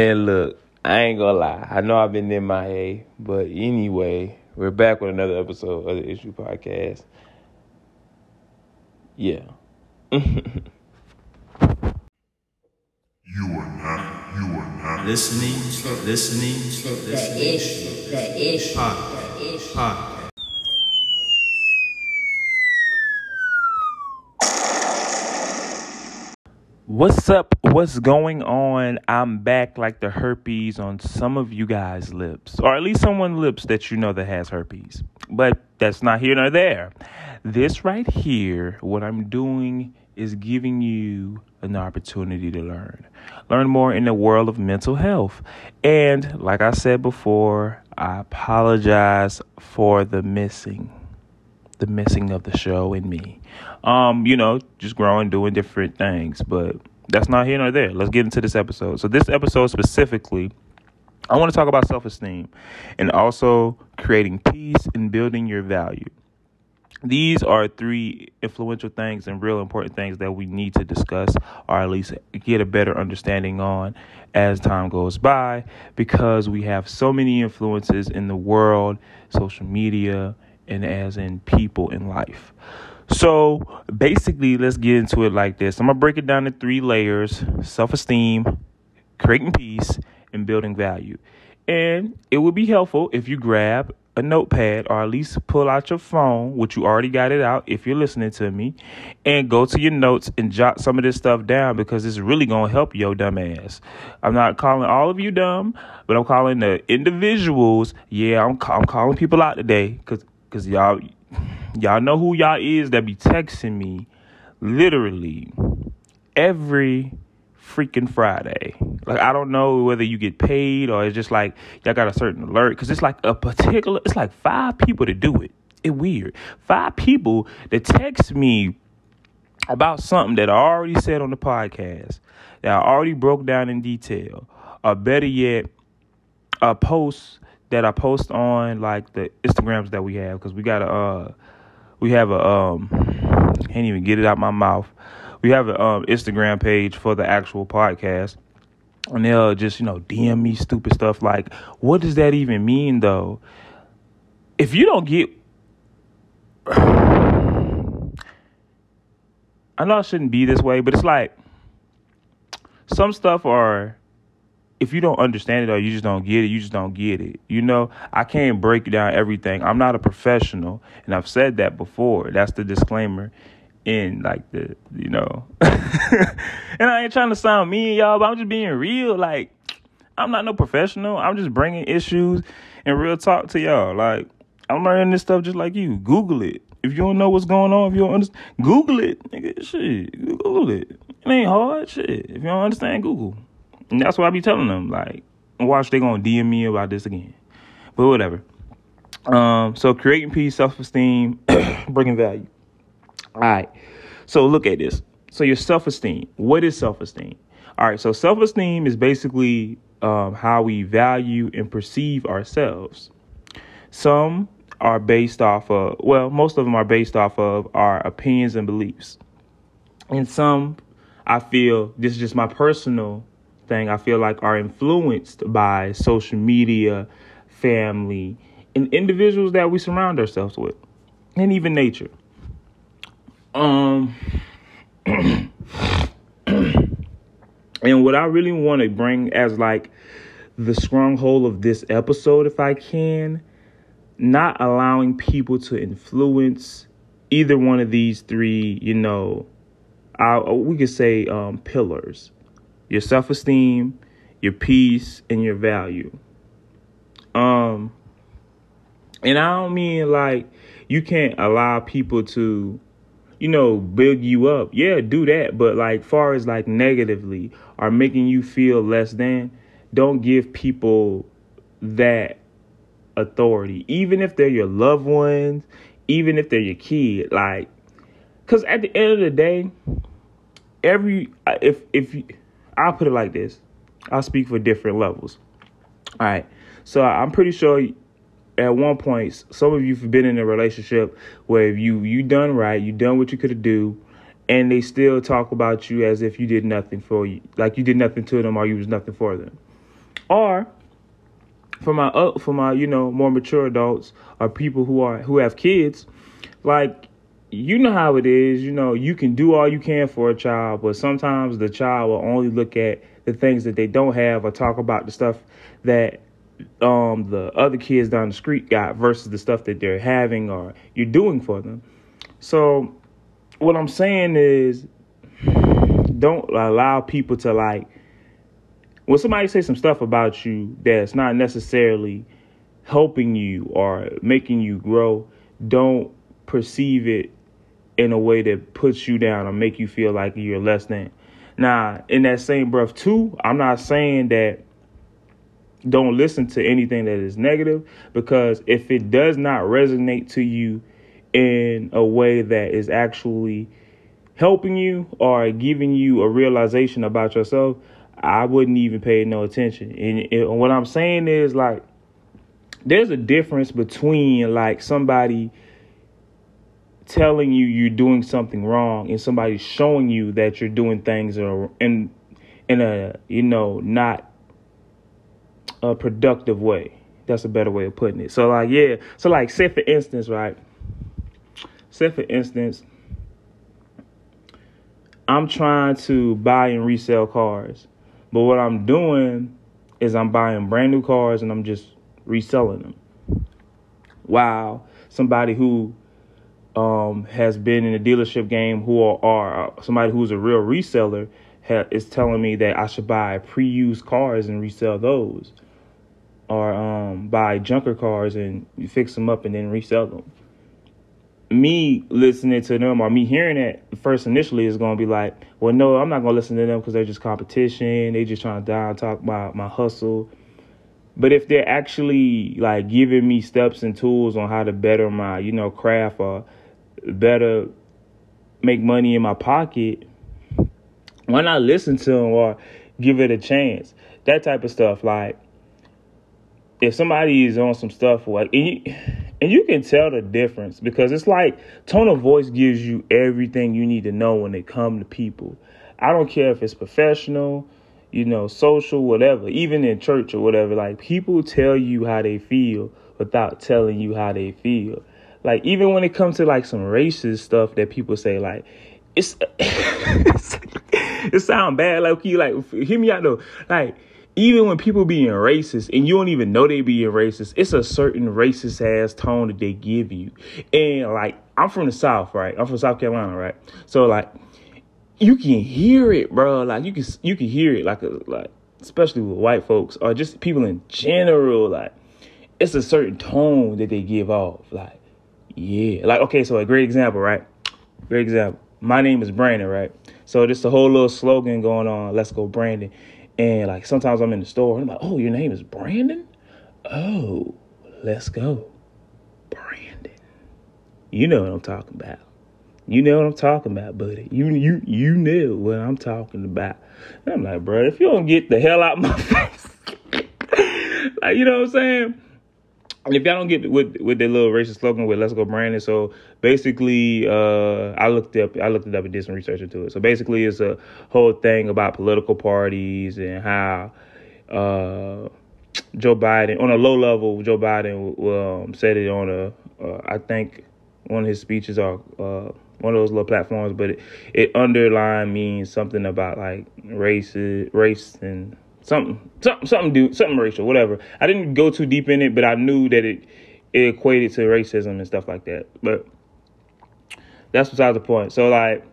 And look, I ain't gonna lie. I know I've been in my A, but anyway, we're back with another episode of the Issue Podcast. Yeah. You are not, you are not listening, listening, listening. The issue, the issue, Podcast. the issue. Podcast. What's up? What's going on? I'm back like the herpes on some of you guys' lips, or at least someone's lips that you know that has herpes. But that's not here nor there. This right here, what I'm doing is giving you an opportunity to learn. Learn more in the world of mental health. And like I said before, I apologize for the missing the missing of the show in me. Um, you know, just growing, doing different things, but that's not here nor there. Let's get into this episode. So this episode specifically, I want to talk about self-esteem and also creating peace and building your value. These are three influential things and real important things that we need to discuss or at least get a better understanding on as time goes by because we have so many influences in the world, social media, and as in people in life. So basically, let's get into it like this. I'm gonna break it down to three layers: self-esteem, creating peace, and building value. And it would be helpful if you grab a notepad or at least pull out your phone, which you already got it out if you're listening to me, and go to your notes and jot some of this stuff down because it's really gonna help your dumb ass. I'm not calling all of you dumb, but I'm calling the individuals. Yeah, I'm, I'm calling people out today because Cause y'all y'all know who y'all is that be texting me literally every freaking Friday. Like I don't know whether you get paid or it's just like y'all got a certain alert cuz it's like a particular it's like five people to do it. It weird. Five people that text me about something that I already said on the podcast that I already broke down in detail. Or better yet, a post that I post on like the Instagrams that we have because we got a uh we have a um can't even get it out my mouth. We have an um Instagram page for the actual podcast. And they'll just, you know, DM me stupid stuff like, what does that even mean though? If you don't get I know I shouldn't be this way, but it's like some stuff are if you don't understand it or you just don't get it, you just don't get it. You know, I can't break down everything. I'm not a professional, and I've said that before. That's the disclaimer in like the, you know. and I ain't trying to sound mean, y'all, but I'm just being real. Like, I'm not no professional. I'm just bringing issues and real talk to y'all. Like, I'm learning this stuff just like you. Google it. If you don't know what's going on, if you don't understand, Google it. Nigga, shit, Google it. It ain't hard. Shit. If you don't understand, Google. And that's what I be telling them. Like, watch they gonna DM me about this again. But whatever. Um, so creating peace, self-esteem, bringing value. All right. So look at this. So your self-esteem. What is self-esteem? All right. So self-esteem is basically um, how we value and perceive ourselves. Some are based off of, well, most of them are based off of our opinions and beliefs. And some, I feel, this is just my personal thing I feel like are influenced by social media, family, and individuals that we surround ourselves with, and even nature. Um, and what I really want to bring as like the stronghold of this episode, if I can, not allowing people to influence either one of these three, you know, I, we could say um, pillars your self esteem, your peace, and your value. Um, and I don't mean like you can't allow people to, you know, build you up. Yeah, do that. But like far as like negatively or making you feel less than, don't give people that authority. Even if they're your loved ones, even if they're your kid, like cause at the end of the day, every if if I'll put it like this. I'll speak for different levels. All right. So I'm pretty sure at one point some of you've been in a relationship where you you done right, you done what you could have do, and they still talk about you as if you did nothing for you, like you did nothing to them or you was nothing for them. Or for my uh, for my you know more mature adults or people who are who have kids, like you know how it is. You know you can do all you can for a child, but sometimes the child will only look at the things that they don't have or talk about the stuff that um, the other kids down the street got versus the stuff that they're having or you're doing for them. So what I'm saying is don't allow people to like when somebody say some stuff about you that's not necessarily helping you or making you grow, don't perceive it in a way that puts you down or make you feel like you're less than. Now, in that same breath too, I'm not saying that don't listen to anything that is negative because if it does not resonate to you in a way that is actually helping you or giving you a realization about yourself, I wouldn't even pay no attention. And, and what I'm saying is like there's a difference between like somebody telling you you're doing something wrong and somebody showing you that you're doing things in in a you know not a productive way. That's a better way of putting it. So like yeah, so like say for instance, right? Say for instance, I'm trying to buy and resell cars. But what I'm doing is I'm buying brand new cars and I'm just reselling them. Wow, somebody who um, has been in the dealership game who are, are uh, somebody who's a real reseller ha, is telling me that I should buy pre-used cars and resell those or um, buy junker cars and fix them up and then resell them. Me listening to them or me hearing that first initially is going to be like, well, no, I'm not going to listen to them because they're just competition. They just trying to down talk about my hustle. But if they're actually like giving me steps and tools on how to better my, you know, craft or better make money in my pocket, why not listen to them or give it a chance? That type of stuff. Like, if somebody is on some stuff like and you, and you can tell the difference because it's like tone of voice gives you everything you need to know when it come to people. I don't care if it's professional, you know, social, whatever, even in church or whatever. Like people tell you how they feel without telling you how they feel. Like even when it comes to like some racist stuff that people say, like it's it sound bad. Like you like hear me out though. Like even when people being racist and you don't even know they being racist, it's a certain racist ass tone that they give you. And like, I'm from the South, right? I'm from South Carolina, right? So like, you can hear it, bro. Like you can you can hear it, like a, like especially with white folks or just people in general. Like, it's a certain tone that they give off. Like, yeah, like okay, so a great example, right? Great example. My name is Brandon, right? So this the whole little slogan going on. Let's go, Brandon. And like sometimes I'm in the store and I'm like, oh, your name is Brandon? Oh, let's go. Brandon. You know what I'm talking about. You know what I'm talking about, buddy. You you you know what I'm talking about. And I'm like, bro, if you don't get the hell out of my face, like you know what I'm saying? And if y'all don't get with with the little racist slogan with "Let's go Brandon," so basically, uh, I looked up, I looked it up and did some research into it. So basically, it's a whole thing about political parties and how uh, Joe Biden, on a low level, Joe Biden um, said it on a, uh, I think one of his speeches or uh, one of those little platforms, but it, it underline means something about like race, race and something, something, something, do something racial, whatever. I didn't go too deep in it, but I knew that it it equated to racism and stuff like that. But that's besides the point. So like,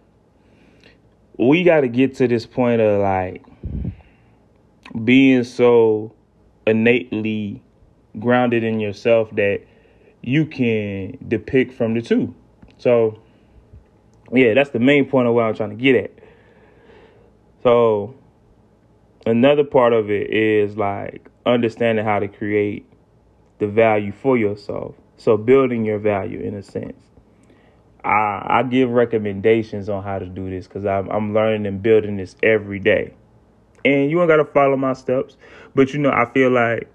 we got to get to this point of like being so innately grounded in yourself that you can depict from the two. So, yeah, that's the main point of what I'm trying to get at. So, another part of it is like understanding how to create the value for yourself. So building your value in a sense. I, I give recommendations on how to do this because I'm, I'm learning and building this every day. And you don't got to follow my steps, but you know, I feel like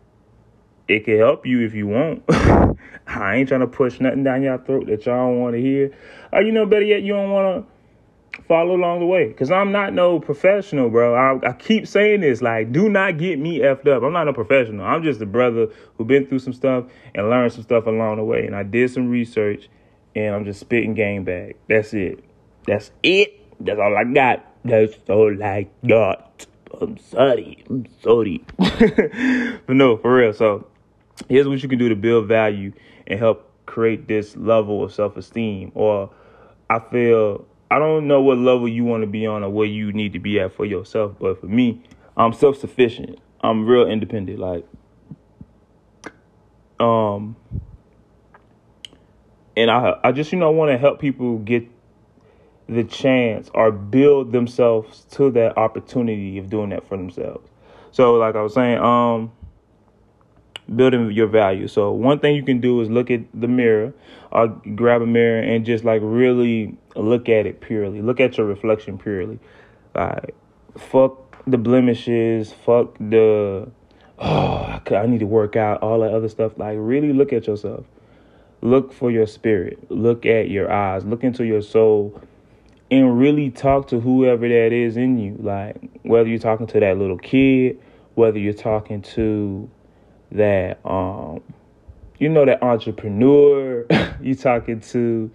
it can help you if you want. I ain't trying to push nothing down your throat that y'all don't want to hear. Or, you know, better yet, you don't want to follow along the way. Cause I'm not no professional, bro. I, I keep saying this, like, do not get me effed up. I'm not a professional. I'm just a brother who been through some stuff and learned some stuff along the way. And I did some research and I'm just spitting game back. That's it. That's it. That's all I got. That's all I got. I'm sorry. I'm sorry. but no, for real. So here's what you can do to build value and help create this level of self-esteem or I feel I don't know what level you want to be on or where you need to be at for yourself, but for me, I'm self-sufficient. I'm real independent. Like, um, and I I just you know want to help people get the chance or build themselves to that opportunity of doing that for themselves. So, like I was saying, um building your value. So one thing you can do is look at the mirror or grab a mirror and just like really look at it purely. Look at your reflection purely. Like fuck the blemishes, fuck the oh I need to work out, all that other stuff. Like really look at yourself. Look for your spirit. Look at your eyes. Look into your soul and really talk to whoever that is in you. Like whether you're talking to that little kid, whether you're talking to that um you know that entrepreneur you talking to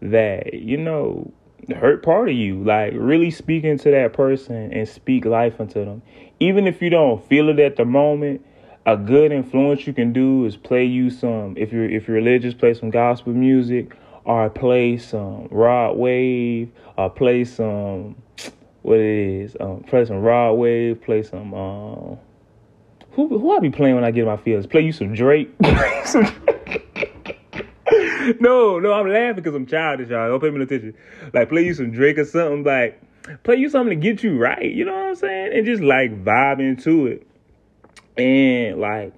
that you know hurt part of you. Like really speaking to that person and speak life into them. Even if you don't feel it at the moment a good influence you can do is play you some if you're if you're religious play some gospel music or play some rod wave or play some what it is um play some rod wave play some um who who I be playing when I get in my feelings? Play you some Drake. no, no, I'm laughing because I'm childish, y'all. Don't pay me no attention. Like play you some Drake or something. Like play you something to get you right. You know what I'm saying? And just like vibe into it, and like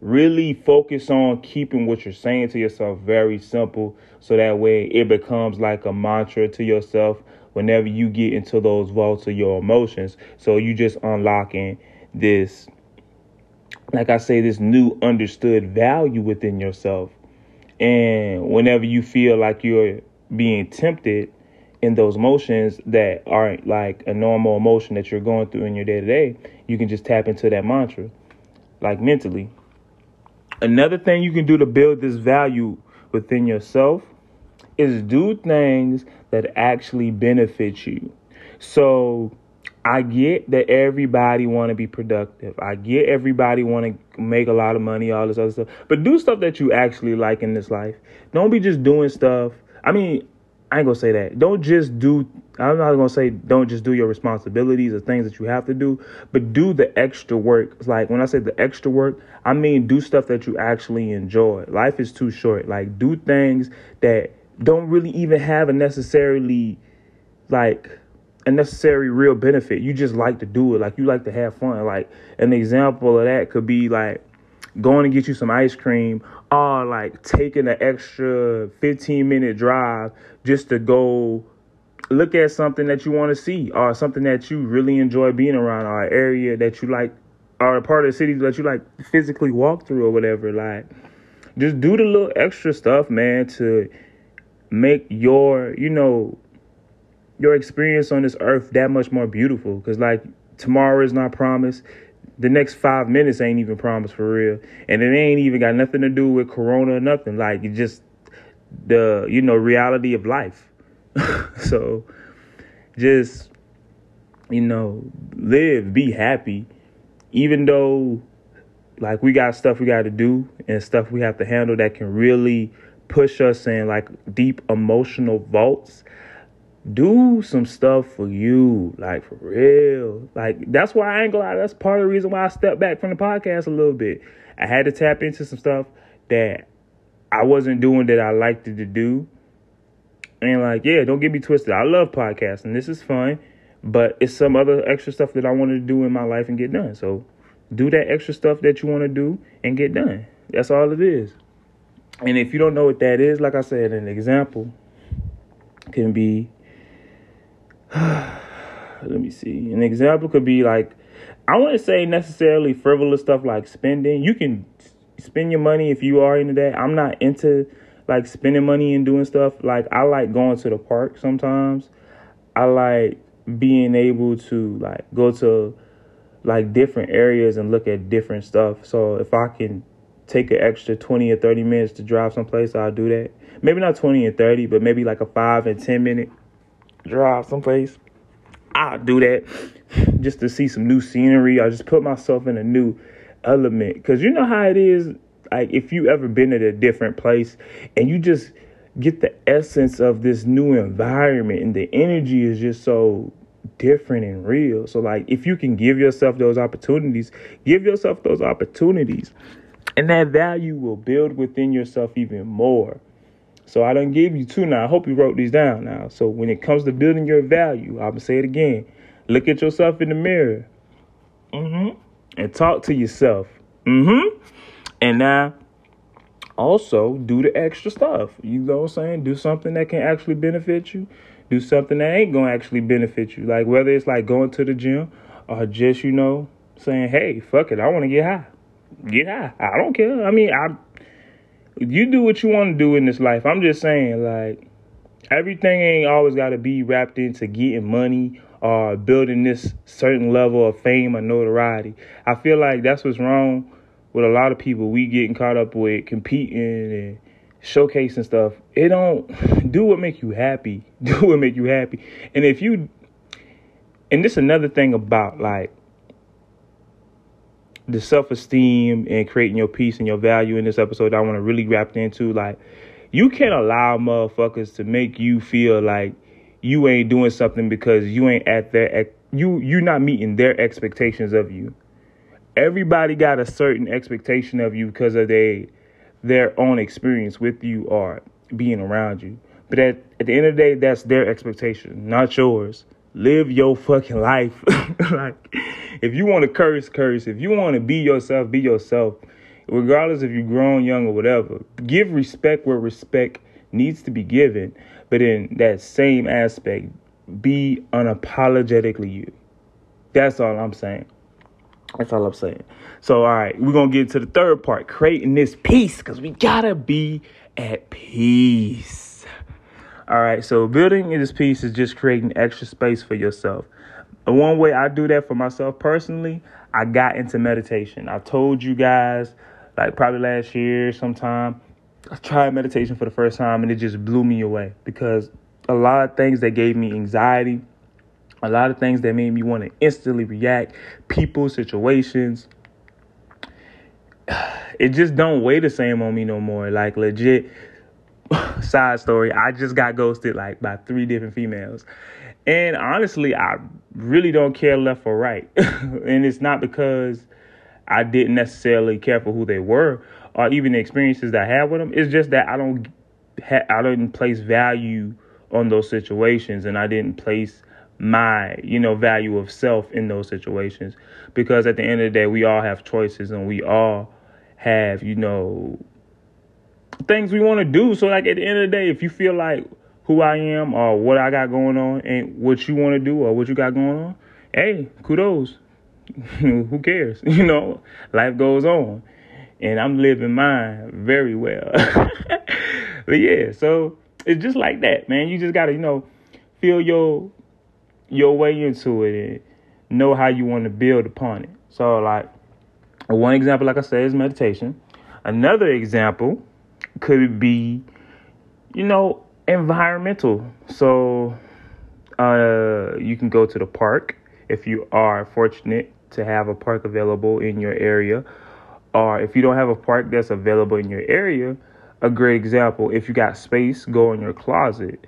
really focus on keeping what you're saying to yourself very simple, so that way it becomes like a mantra to yourself whenever you get into those vaults of your emotions. So you just unlocking this like I say, this new understood value within yourself. And whenever you feel like you're being tempted in those emotions that aren't like a normal emotion that you're going through in your day to day, you can just tap into that mantra, like mentally. Another thing you can do to build this value within yourself is do things that actually benefit you. So I get that everybody want to be productive. I get everybody want to make a lot of money, all this other stuff. But do stuff that you actually like in this life. Don't be just doing stuff. I mean, I ain't gonna say that. Don't just do. I'm not gonna say don't just do your responsibilities or things that you have to do, but do the extra work. Like when I say the extra work, I mean do stuff that you actually enjoy. Life is too short. Like do things that don't really even have a necessarily like a necessary real benefit. You just like to do it. Like you like to have fun. Like an example of that could be like going to get you some ice cream or like taking an extra 15 minute drive just to go look at something that you want to see or something that you really enjoy being around or an area that you like or a part of the city that you like physically walk through or whatever. Like just do the little extra stuff, man, to make your, you know, your experience on this earth that much more beautiful. Cause like tomorrow is not promised. The next five minutes ain't even promised for real. And it ain't even got nothing to do with corona or nothing. Like it just the, you know, reality of life. so just, you know, live, be happy. Even though like we got stuff we got to do and stuff we have to handle that can really push us in like deep emotional vaults do some stuff for you, like for real. Like that's why I ain't gonna lie. That's part of the reason why I stepped back from the podcast a little bit. I had to tap into some stuff that I wasn't doing that I liked to do. And like, yeah, don't get me twisted. I love podcasting. This is fun, but it's some other extra stuff that I wanted to do in my life and get done. So do that extra stuff that you want to do and get done. That's all it is. And if you don't know what that is, like I said, an example can be let me see. An example could be like I wouldn't say necessarily frivolous stuff like spending. You can spend your money if you are into that. I'm not into like spending money and doing stuff. Like I like going to the park sometimes. I like being able to like go to like different areas and look at different stuff. So if I can take an extra 20 or 30 minutes to drive someplace, I'll do that. Maybe not 20 and 30, but maybe like a 5 and 10 minute drive someplace. I'll do that just to see some new scenery. I just put myself in a new element because you know how it is. Like if you ever been at a different place and you just get the essence of this new environment and the energy is just so different and real. So like if you can give yourself those opportunities, give yourself those opportunities. And that value will build within yourself even more. So I don't give you two now. I hope you wrote these down now. So when it comes to building your value, I'm gonna say it again. Look at yourself in the mirror. Mm-hmm. And talk to yourself. Mm-hmm. And now also do the extra stuff. You know what I'm saying? Do something that can actually benefit you. Do something that ain't gonna actually benefit you. Like whether it's like going to the gym or just, you know, saying, Hey, fuck it, I wanna get high. Get high. I don't care. I mean, I you do what you want to do in this life. I'm just saying, like, everything ain't always got to be wrapped into getting money or building this certain level of fame or notoriety. I feel like that's what's wrong with a lot of people. We getting caught up with competing and showcasing stuff. It don't do what make you happy. Do what make you happy. And if you, and this another thing about like the self esteem and creating your peace and your value in this episode, I want to really wrap into like you can't allow motherfuckers to make you feel like you ain't doing something because you ain't at their you you're not meeting their expectations of you. Everybody got a certain expectation of you because of they their own experience with you or being around you. But at, at the end of the day, that's their expectation, not yours. Live your fucking life. like if you want to curse, curse. If you want to be yourself, be yourself. Regardless if you're grown, young, or whatever. Give respect where respect needs to be given. But in that same aspect, be unapologetically you. That's all I'm saying. That's all I'm saying. So, all right, we're going to get to the third part creating this peace because we got to be at peace. All right, so building this peace is just creating extra space for yourself. One way I do that for myself personally, I got into meditation. I told you guys, like probably last year sometime, I tried meditation for the first time and it just blew me away because a lot of things that gave me anxiety, a lot of things that made me want to instantly react, people, situations, it just don't weigh the same on me no more. Like legit side story, I just got ghosted like by three different females. And honestly, I really don't care left or right. and it's not because I didn't necessarily care for who they were or even the experiences that I had with them. It's just that I don't ha- I didn't place value on those situations and I didn't place my, you know, value of self in those situations because at the end of the day, we all have choices and we all have, you know, things we want to do. So like at the end of the day, if you feel like who I am or what I got going on and what you want to do or what you got going on, hey, kudos. who cares? You know, life goes on. And I'm living mine very well. but yeah, so it's just like that, man. You just gotta, you know, feel your your way into it and know how you want to build upon it. So like one example, like I said, is meditation. Another example could be, you know, environmental. So uh, you can go to the park if you are fortunate to have a park available in your area. Or if you don't have a park that's available in your area, a great example, if you got space, go in your closet.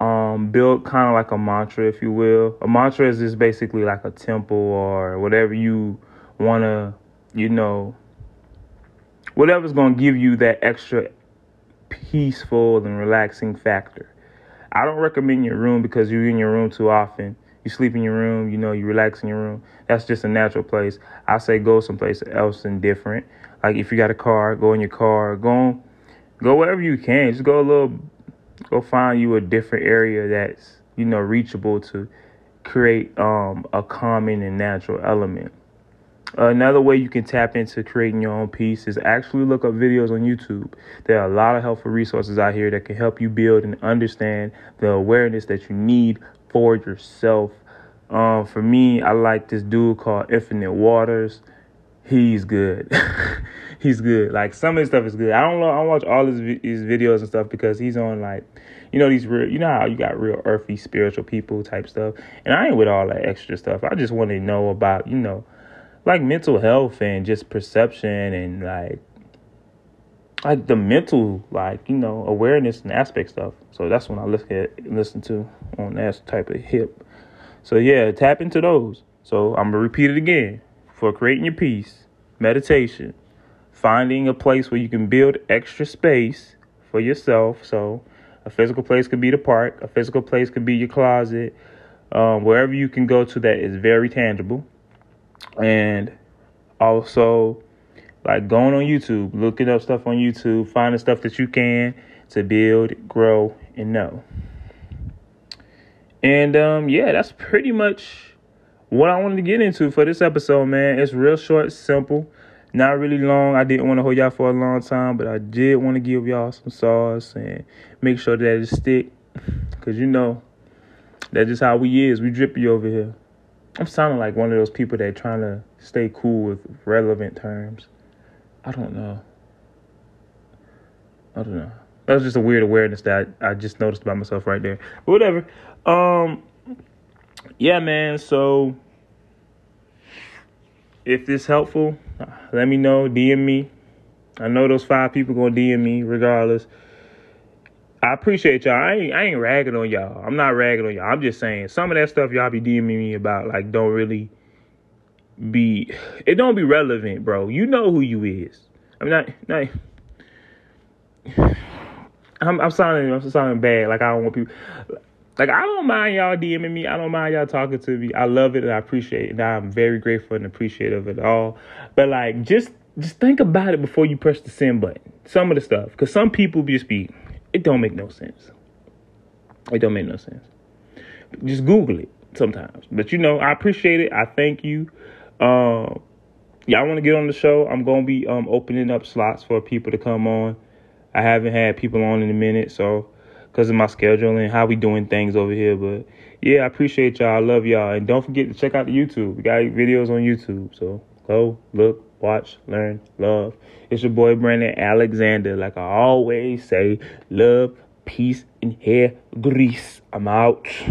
Um, build kind of like a mantra, if you will. A mantra is just basically like a temple or whatever you want to, you know, whatever's going to give you that extra peaceful and relaxing factor. I don't recommend your room because you're in your room too often. You sleep in your room, you know, you relax in your room. That's just a natural place. I say go someplace else and different. Like if you got a car, go in your car. Go go wherever you can. Just go a little go find you a different area that's, you know, reachable to create um a calming and natural element. Another way you can tap into creating your own peace is actually look up videos on YouTube. There are a lot of helpful resources out here that can help you build and understand the awareness that you need for yourself. Um, for me, I like this dude called Infinite Waters. He's good. he's good. Like some of his stuff is good. I don't know. I watch all his, his videos and stuff because he's on like, you know, these real. You know how you got real earthy spiritual people type stuff, and I ain't with all that extra stuff. I just want to know about you know, like mental health and just perception and like like the mental, like you know, awareness and aspect stuff. So that's when I look at listen to on that type of hip. So yeah, tap into those. So I'm gonna repeat it again for creating your peace, meditation, finding a place where you can build extra space for yourself. So a physical place could be the park, a physical place could be your closet, um, wherever you can go to that is very tangible, and also like going on YouTube, looking up stuff on YouTube, finding stuff that you can to build, grow, and know. And um, yeah, that's pretty much what I wanted to get into for this episode, man. It's real short, simple, not really long. I didn't want to hold y'all for a long time, but I did want to give y'all some sauce and make sure that it stick. Cause you know, that's just how we is. We drippy over here. I'm sounding like one of those people that trying to stay cool with relevant terms. I don't know. I don't know. That was just a weird awareness that I, I just noticed about myself right there. But whatever. Um yeah, man, so if this helpful, let me know, DM me. I know those five people gonna DM me regardless. I appreciate y'all. I ain't, I ain't ragging on y'all. I'm not ragging on y'all. I'm just saying some of that stuff y'all be DMing me about like don't really be it don't be relevant, bro. You know who you is. I'm not not I'm I'm sounding I'm sounding bad. Like I don't want people like I don't mind y'all DMing me. I don't mind y'all talking to me. I love it and I appreciate it. And I'm very grateful and appreciative of it all. But like just just think about it before you press the send button. Some of the stuff. Cause some people just be it don't make no sense. It don't make no sense. Just Google it sometimes. But you know, I appreciate it. I thank you. Um, y'all want to get on the show? I'm gonna be um opening up slots for people to come on. I haven't had people on in a minute, so because of my schedule and how we doing things over here. But yeah, I appreciate y'all. I love y'all, and don't forget to check out the YouTube. We got videos on YouTube, so go look, watch, learn, love. It's your boy Brandon Alexander. Like I always say, love, peace, and hair grease. I'm out.